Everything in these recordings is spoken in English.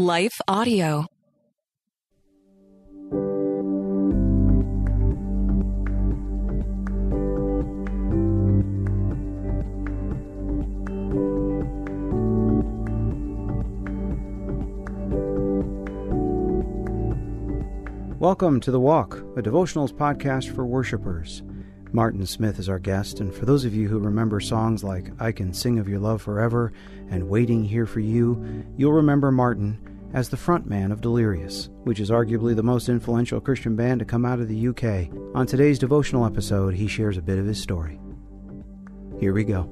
Life Audio. Welcome to The Walk, a devotionals podcast for worshipers. Martin Smith is our guest, and for those of you who remember songs like I Can Sing of Your Love Forever and Waiting Here for You, you'll remember Martin as the frontman of Delirious, which is arguably the most influential Christian band to come out of the UK. On today's devotional episode, he shares a bit of his story. Here we go.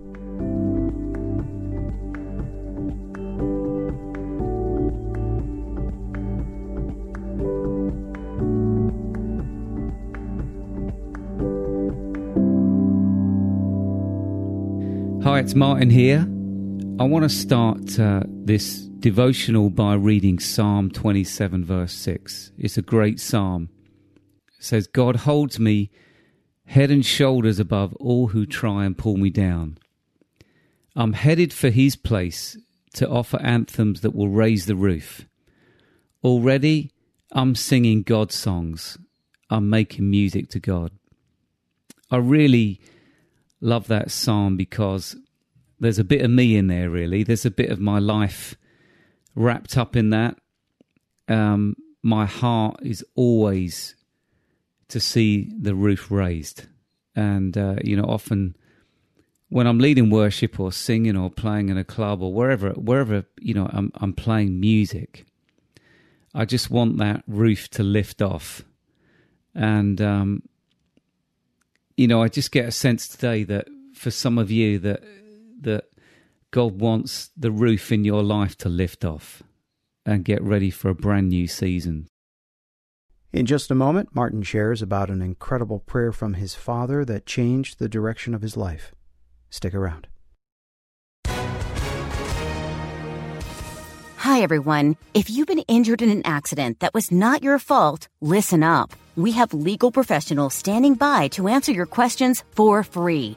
Hi, it's Martin here. I want to start uh, this devotional by reading Psalm 27, verse 6. It's a great psalm. It says, God holds me head and shoulders above all who try and pull me down. I'm headed for his place to offer anthems that will raise the roof. Already, I'm singing God songs. I'm making music to God. I really love that psalm because there's a bit of me in there, really. There's a bit of my life wrapped up in that. Um, my heart is always to see the roof raised. And, uh, you know, often when I'm leading worship or singing or playing in a club or wherever, wherever, you know, I'm, I'm playing music, I just want that roof to lift off. And, um, you know, I just get a sense today that for some of you that that God wants the roof in your life to lift off and get ready for a brand new season. In just a moment, Martin shares about an incredible prayer from his father that changed the direction of his life. Stick around. Hi, everyone. If you've been injured in an accident that was not your fault, listen up. We have legal professionals standing by to answer your questions for free.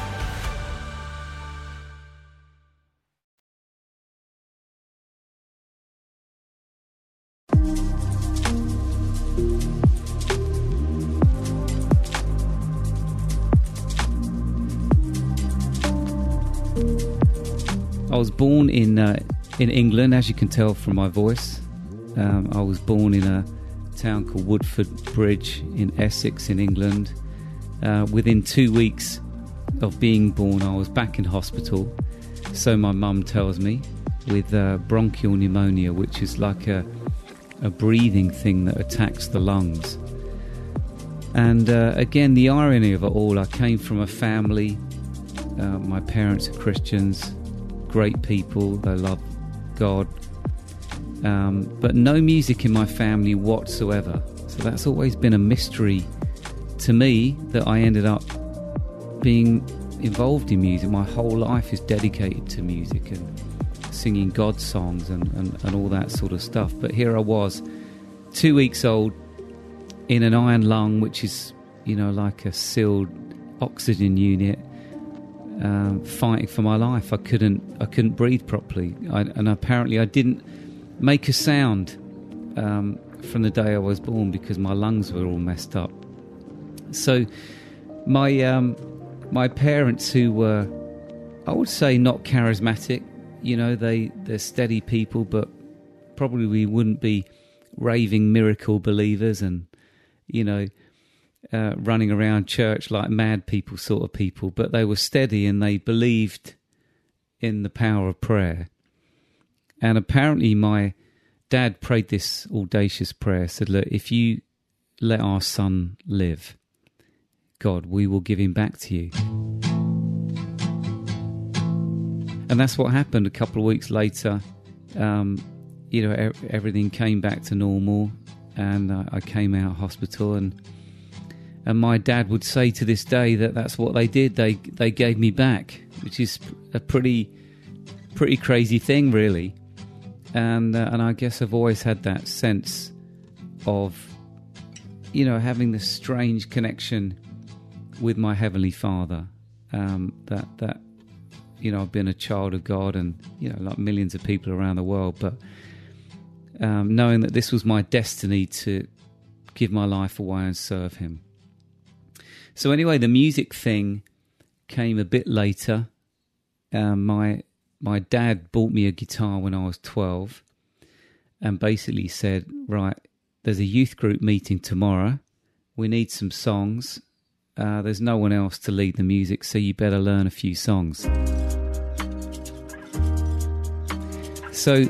Was born in uh, in England, as you can tell from my voice. Um, I was born in a town called Woodford Bridge in Essex, in England. Uh, within two weeks of being born, I was back in hospital. So my mum tells me, with uh, bronchial pneumonia, which is like a a breathing thing that attacks the lungs. And uh, again, the irony of it all, I came from a family. Uh, my parents are Christians, great people. They love God. Um, but no music in my family whatsoever. So that's always been a mystery to me that I ended up being involved in music. My whole life is dedicated to music and singing God songs and, and, and all that sort of stuff. But here I was, two weeks old, in an iron lung, which is, you know, like a sealed oxygen unit, um, fighting for my life. I couldn't, I couldn't breathe properly, I, and apparently I didn't make a sound um, from the day I was born because my lungs were all messed up. So, my um, my parents, who were, I would say, not charismatic, you know, they they're steady people, but probably we wouldn't be raving miracle believers and you know uh, running around church like mad people sort of people but they were steady and they believed in the power of prayer. And apparently my dad prayed this audacious prayer said look if you let our son live god we will give him back to you. And that's what happened a couple of weeks later. Um, you know, everything came back to normal, and I came out of hospital, and and my dad would say to this day that that's what they did. They they gave me back, which is a pretty pretty crazy thing, really. And uh, and I guess I've always had that sense of, you know, having this strange connection with my heavenly Father. Um, that that you know I've been a child of God, and you know, like millions of people around the world, but um, knowing that this was my destiny to give my life away and serve Him. So, anyway, the music thing came a bit later. Um, my my dad bought me a guitar when I was twelve, and basically said, "Right, there's a youth group meeting tomorrow. We need some songs. Uh, there's no one else to lead the music, so you better learn a few songs." So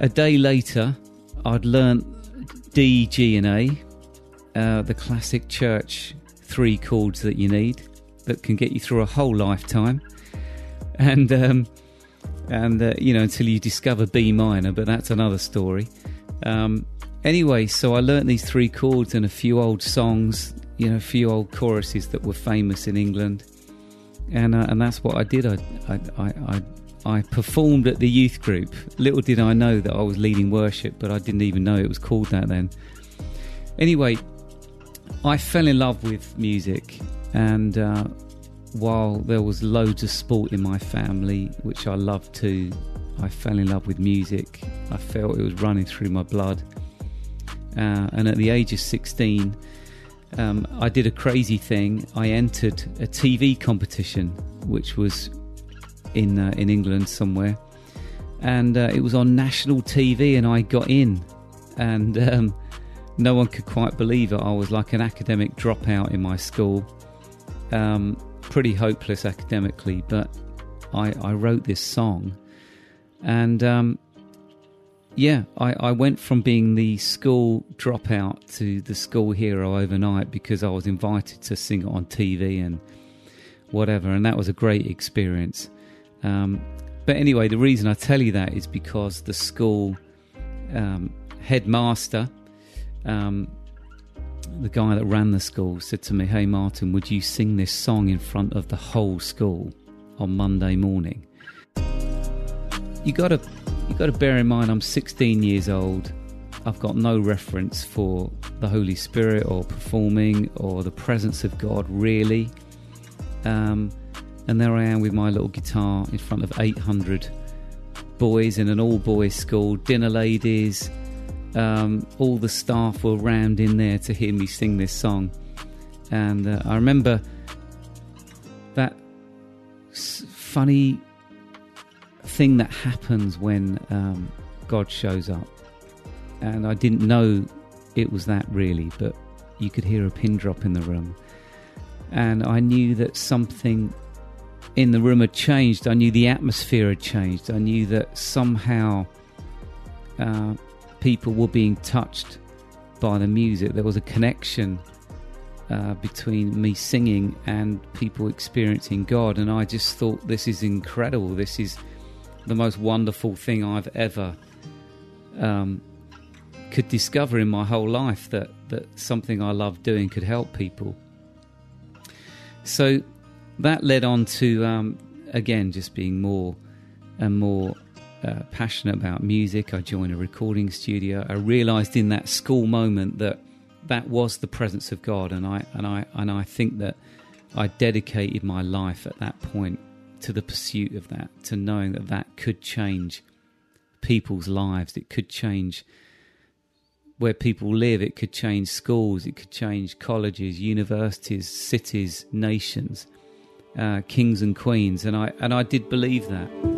a day later, I'd learnt D, G, and A, uh, the classic church three chords that you need that can get you through a whole lifetime, and um, and uh, you know until you discover B minor, but that's another story. Um, anyway, so I learnt these three chords and a few old songs, you know, a few old choruses that were famous in England, and uh, and that's what I did. I I, I, I I performed at the youth group. Little did I know that I was leading worship, but I didn't even know it was called that then. Anyway, I fell in love with music, and uh, while there was loads of sport in my family, which I loved too, I fell in love with music. I felt it was running through my blood. Uh, and at the age of 16, um, I did a crazy thing. I entered a TV competition, which was in uh, in England somewhere, and uh, it was on national TV, and I got in, and um, no one could quite believe it. I was like an academic dropout in my school, um, pretty hopeless academically, but I, I wrote this song, and um, yeah, I, I went from being the school dropout to the school hero overnight because I was invited to sing it on TV and whatever, and that was a great experience. Um, but anyway, the reason I tell you that is because the school um, headmaster, um, the guy that ran the school, said to me, "Hey Martin, would you sing this song in front of the whole school on Monday morning?" You got to you got to bear in mind, I'm 16 years old. I've got no reference for the Holy Spirit or performing or the presence of God, really. Um, and there I am with my little guitar in front of 800 boys in an all boys school, dinner ladies, um, all the staff were rammed in there to hear me sing this song. And uh, I remember that funny thing that happens when um, God shows up. And I didn't know it was that really, but you could hear a pin drop in the room. And I knew that something in the room had changed. I knew the atmosphere had changed. I knew that somehow uh, people were being touched by the music. There was a connection uh, between me singing and people experiencing God. And I just thought, this is incredible. This is the most wonderful thing I've ever um, could discover in my whole life that, that something I love doing could help people. So that led on to um, again just being more and more uh, passionate about music. I joined a recording studio. I realised in that school moment that that was the presence of God, and I and I and I think that I dedicated my life at that point to the pursuit of that, to knowing that that could change people's lives. It could change where people live. It could change schools. It could change colleges, universities, cities, nations, uh, kings and queens. And I and I did believe that.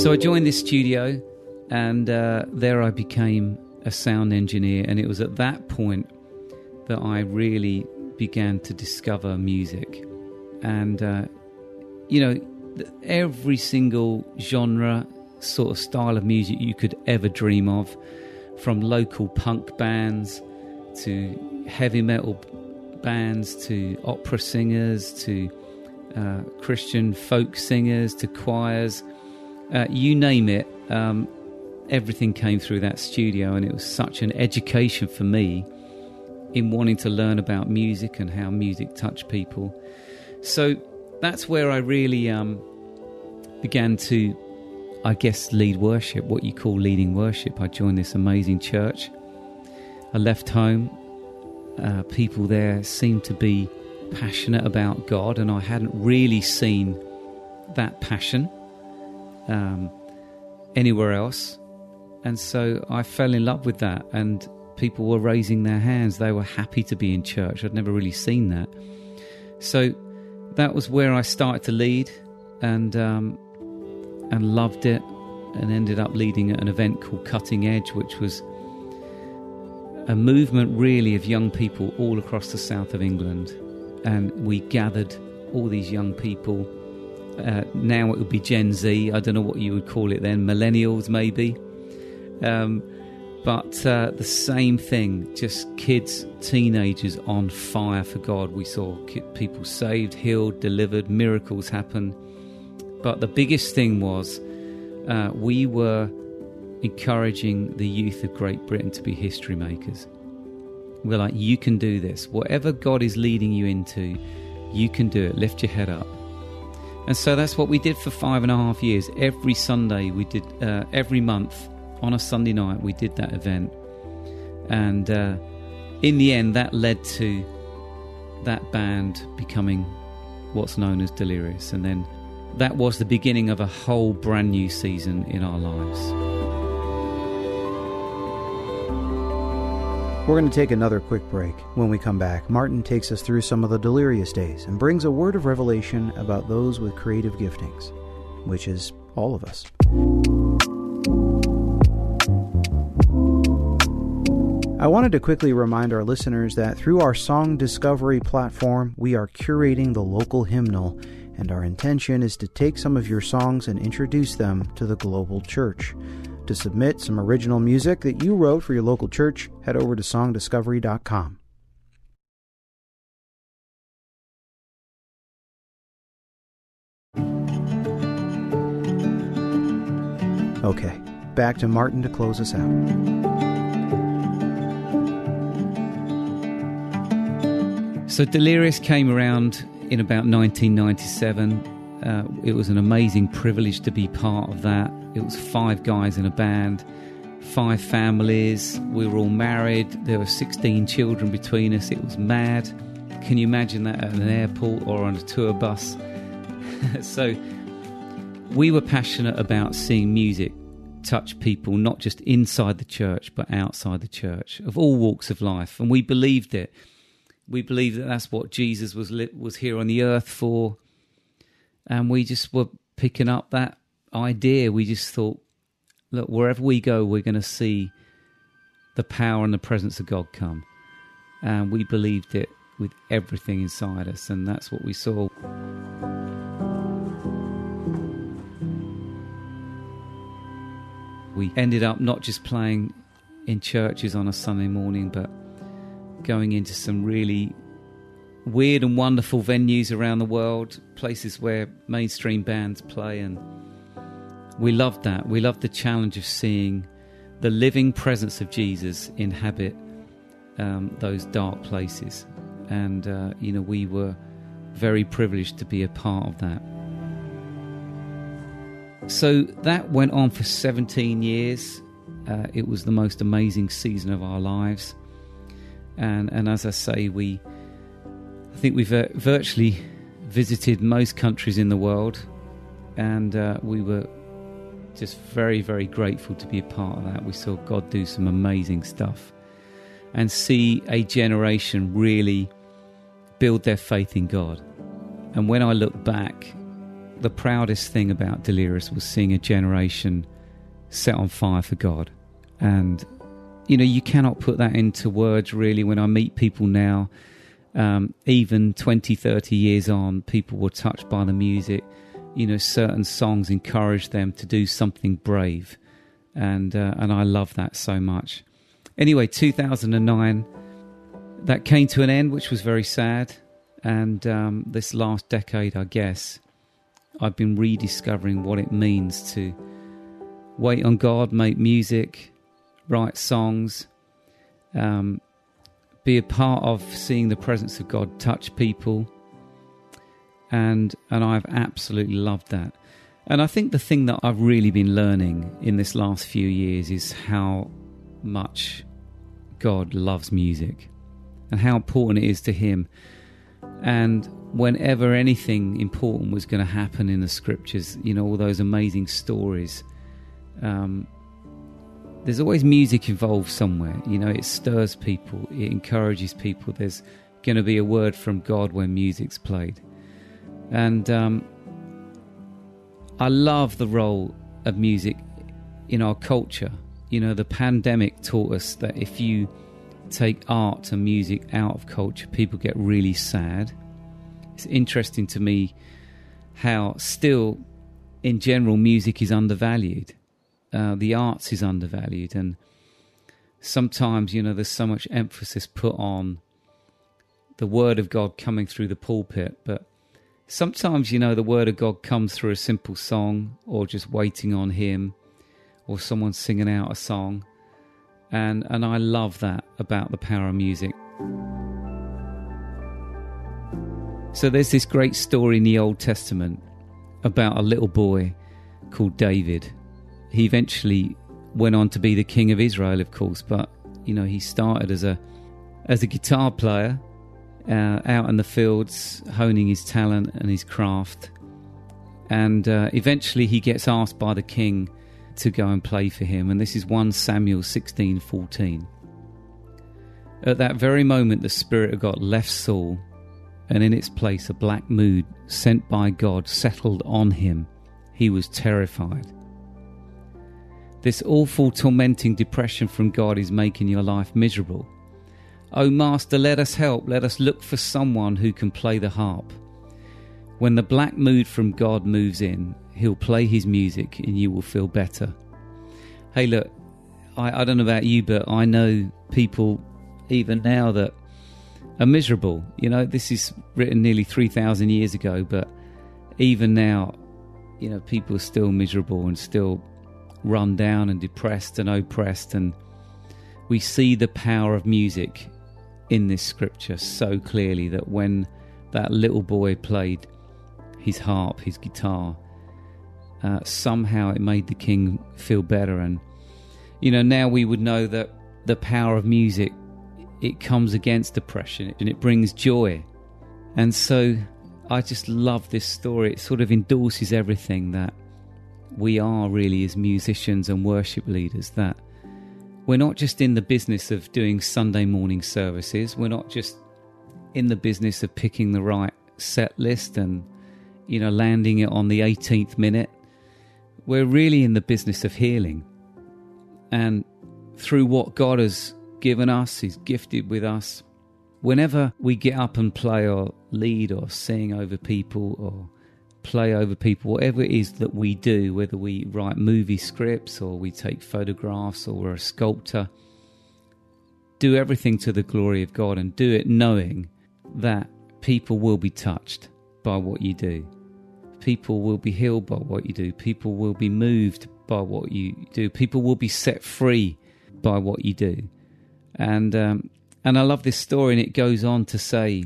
So I joined this studio, and uh, there I became a sound engineer. And it was at that point that I really began to discover music. And, uh, you know, every single genre, sort of style of music you could ever dream of, from local punk bands to heavy metal bands to opera singers to uh, Christian folk singers to choirs, uh, you name it. Um, everything came through that studio, and it was such an education for me in wanting to learn about music and how music touched people. So that's where I really um, began to, I guess, lead worship, what you call leading worship. I joined this amazing church. I left home. Uh, people there seemed to be passionate about God, and I hadn't really seen that passion um, anywhere else. And so I fell in love with that, and people were raising their hands. They were happy to be in church. I'd never really seen that. So that was where I started to lead, and um, and loved it, and ended up leading an event called Cutting Edge, which was a movement really of young people all across the south of England, and we gathered all these young people. Uh, now it would be Gen Z. I don't know what you would call it then, millennials maybe. Um, but uh, the same thing, just kids, teenagers on fire for God. We saw people saved, healed, delivered, miracles happen. But the biggest thing was uh, we were encouraging the youth of Great Britain to be history makers. We're like, you can do this. Whatever God is leading you into, you can do it. Lift your head up. And so that's what we did for five and a half years. Every Sunday, we did, uh, every month, on a Sunday night, we did that event. And uh, in the end, that led to that band becoming what's known as Delirious. And then that was the beginning of a whole brand new season in our lives. We're going to take another quick break. When we come back, Martin takes us through some of the delirious days and brings a word of revelation about those with creative giftings, which is all of us. I wanted to quickly remind our listeners that through our Song Discovery platform, we are curating the local hymnal, and our intention is to take some of your songs and introduce them to the global church. To submit some original music that you wrote for your local church, head over to songdiscovery.com. Okay, back to Martin to close us out. So Delirious came around in about 1997. Uh, it was an amazing privilege to be part of that. It was five guys in a band, five families. We were all married. There were 16 children between us. It was mad. Can you imagine that at an airport or on a tour bus? so we were passionate about seeing music touch people, not just inside the church, but outside the church, of all walks of life. And we believed it we believe that that's what Jesus was was here on the earth for, and we just were picking up that idea. We just thought, look, wherever we go, we're going to see the power and the presence of God come, and we believed it with everything inside us, and that's what we saw. We ended up not just playing in churches on a Sunday morning, but going into some really weird and wonderful venues around the world, places where mainstream bands play, and we loved that. We loved the challenge of seeing the living presence of Jesus inhabit um, those dark places, and uh, you know we were very privileged to be a part of that. So that went on for 17 years. Uh, it was the most amazing season of our lives, and and as I say, we I think we've uh, virtually visited most countries in the world, and uh, we were just very very grateful to be a part of that. We saw God do some amazing stuff, and see a generation really build their faith in God. And when I look back, the proudest thing about Delirious was seeing a generation set on fire for God. And, you know, you cannot put that into words really. When I meet people now, um, even 20, 30 years on, people were touched by the music. You know, certain songs encourage them to do something brave. And, uh, and I love that so much. Anyway, 2009, that came to an end, which was very sad. And um, this last decade, I guess, I've been rediscovering what it means to wait on God, make music, write songs, um, be a part of seeing the presence of God touch people. And, and I've absolutely loved that. And I think the thing that I've really been learning in this last few years is how much God loves music and how important it is to Him. And whenever anything important was going to happen in the scriptures, you know, all those amazing stories, um, there's always music involved somewhere. You know, it stirs people, it encourages people. There's going to be a word from God when music's played. And um, I love the role of music in our culture. You know, the pandemic taught us that if you take art and music out of culture, people get really sad. It's interesting to me how still, in general, music is undervalued. Uh, the arts is undervalued, and sometimes you know there's so much emphasis put on the word of God coming through the pulpit, but sometimes you know the word of God comes through a simple song or just waiting on Him or someone singing out a song and and I love that about the power of music. So there's this great story in the Old Testament about a little boy called David. He eventually went on to be the king of Israel, of course, but you know he started as a as a guitar player uh, out in the fields, honing his talent and his craft, and uh, eventually he gets asked by the king to go and play for him, and this is 1 Samuel 16 14. At that very moment, the Spirit of God left Saul, and in its place, a black mood sent by God settled on him. He was terrified. This awful, tormenting depression from God is making your life miserable. Oh, Master, let us help. Let us look for someone who can play the harp. When the black mood from God moves in, He'll play His music and you will feel better. Hey, look, I, I don't know about you, but I know people even now that are miserable. You know, this is written nearly 3,000 years ago, but even now, you know, people are still miserable and still run down and depressed and oppressed. And we see the power of music in this scripture so clearly that when that little boy played his harp, his guitar. Uh, somehow it made the king feel better. And, you know, now we would know that the power of music, it comes against depression and it brings joy. And so I just love this story. It sort of endorses everything that we are really as musicians and worship leaders, that we're not just in the business of doing Sunday morning services, we're not just in the business of picking the right set list and you know, landing it on the 18th minute. We're really in the business of healing. And through what God has given us, He's gifted with us, whenever we get up and play or lead or sing over people or play over people, whatever it is that we do, whether we write movie scripts or we take photographs or we're a sculptor, do everything to the glory of God and do it knowing that people will be touched by what you do. People will be healed by what you do. People will be moved by what you do. People will be set free by what you do. And um, and I love this story, and it goes on to say,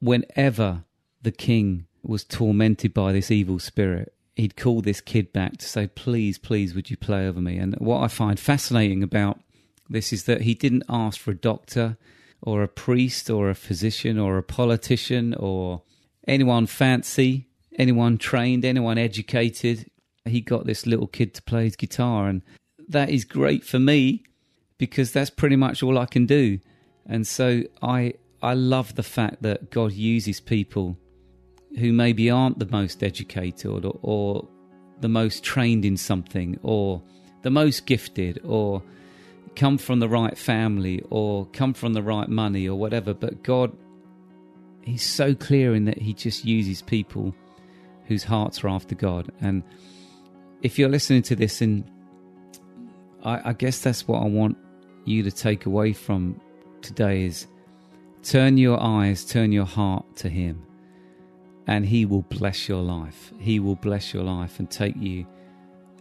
whenever the king was tormented by this evil spirit, he'd call this kid back to say, "Please, please, would you play over me?" And what I find fascinating about this is that he didn't ask for a doctor or a priest or a physician or a politician or anyone fancy, anyone trained, anyone educated. He got this little kid to play his guitar, and that is great for me because that's pretty much all I can do. And so I I love the fact that God uses people who maybe aren't the most educated or, or the most trained in something or the most gifted or come from the right family or come from the right money or whatever. But God, He's so clear in that He just uses people whose hearts are after God. And if you're listening to this, and I, I guess that's what I want you to take away from today is turn your eyes, turn your heart to Him, and He will bless your life. He will bless your life and take you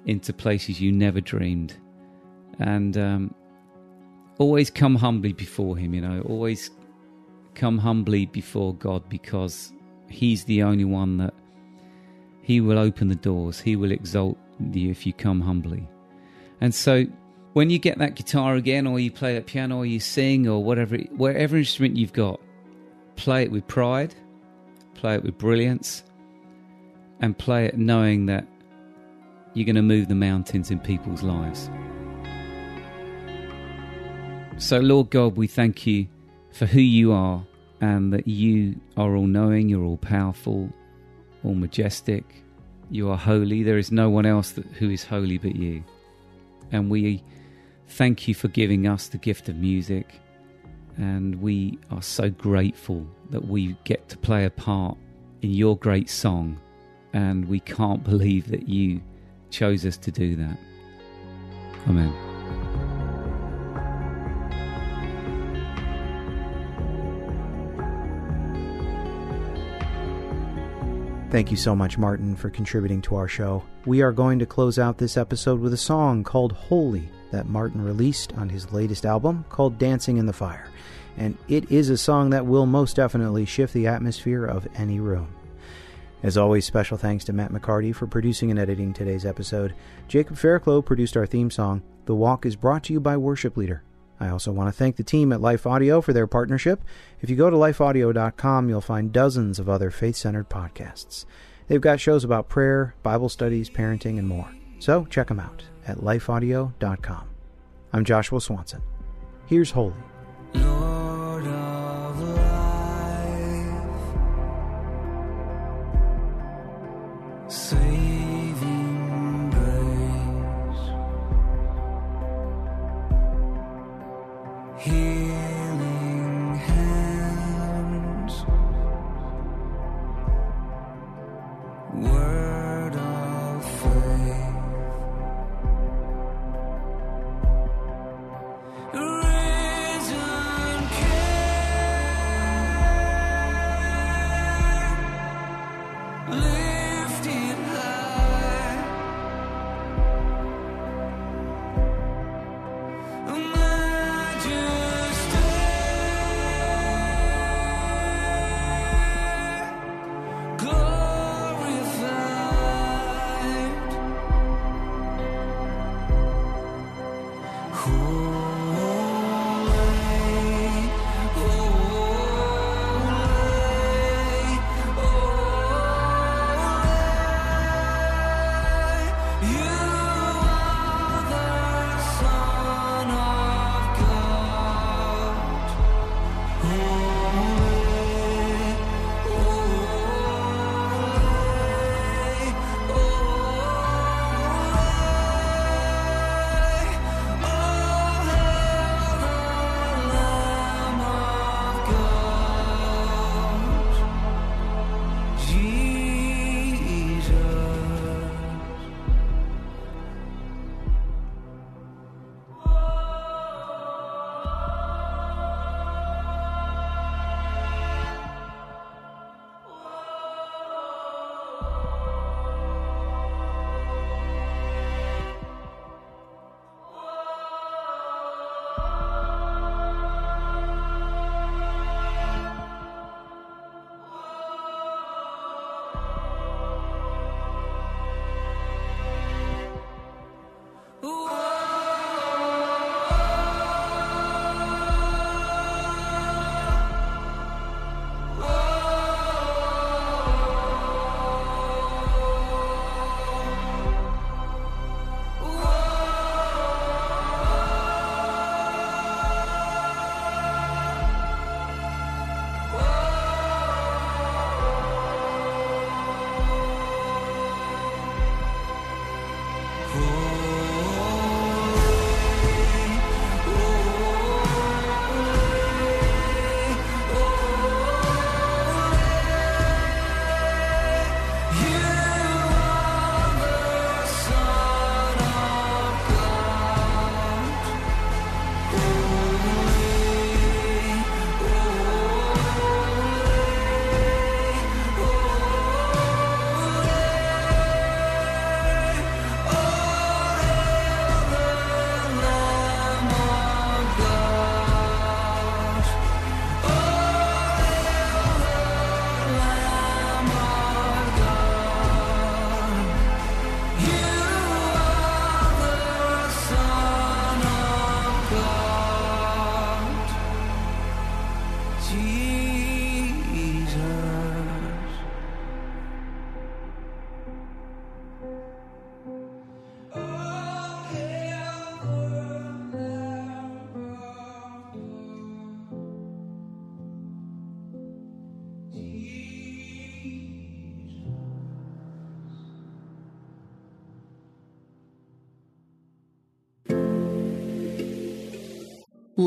into places you never dreamed. And um, always come humbly before Him, you know, always come humbly before God because He's the only one that He will open the doors, He will exalt you if you come humbly. And so when you get that guitar again, or you play that piano, or you sing, or whatever, whatever instrument you've got, play it with pride, play it with brilliance, and play it knowing that you're going to move the mountains in people's lives. So, Lord God, we thank you for who you are and that you are all knowing, you're all powerful, all majestic, you are holy. There is no one else that, who is holy but you. And we thank you for giving us the gift of music. And we are so grateful that we get to play a part in your great song. And we can't believe that you chose us to do that. Amen. Thank you so much, Martin, for contributing to our show. We are going to close out this episode with a song called Holy that Martin released on his latest album called Dancing in the Fire. And it is a song that will most definitely shift the atmosphere of any room. As always, special thanks to Matt McCartie for producing and editing today's episode. Jacob Fairclough produced our theme song. The Walk is brought to you by Worship Leader. I also want to thank the team at Life Audio for their partnership. If you go to lifeaudio.com, you'll find dozens of other faith centered podcasts. They've got shows about prayer, Bible studies, parenting, and more. So check them out at lifeaudio.com. I'm Joshua Swanson. Here's Holy. Lord of life, Oh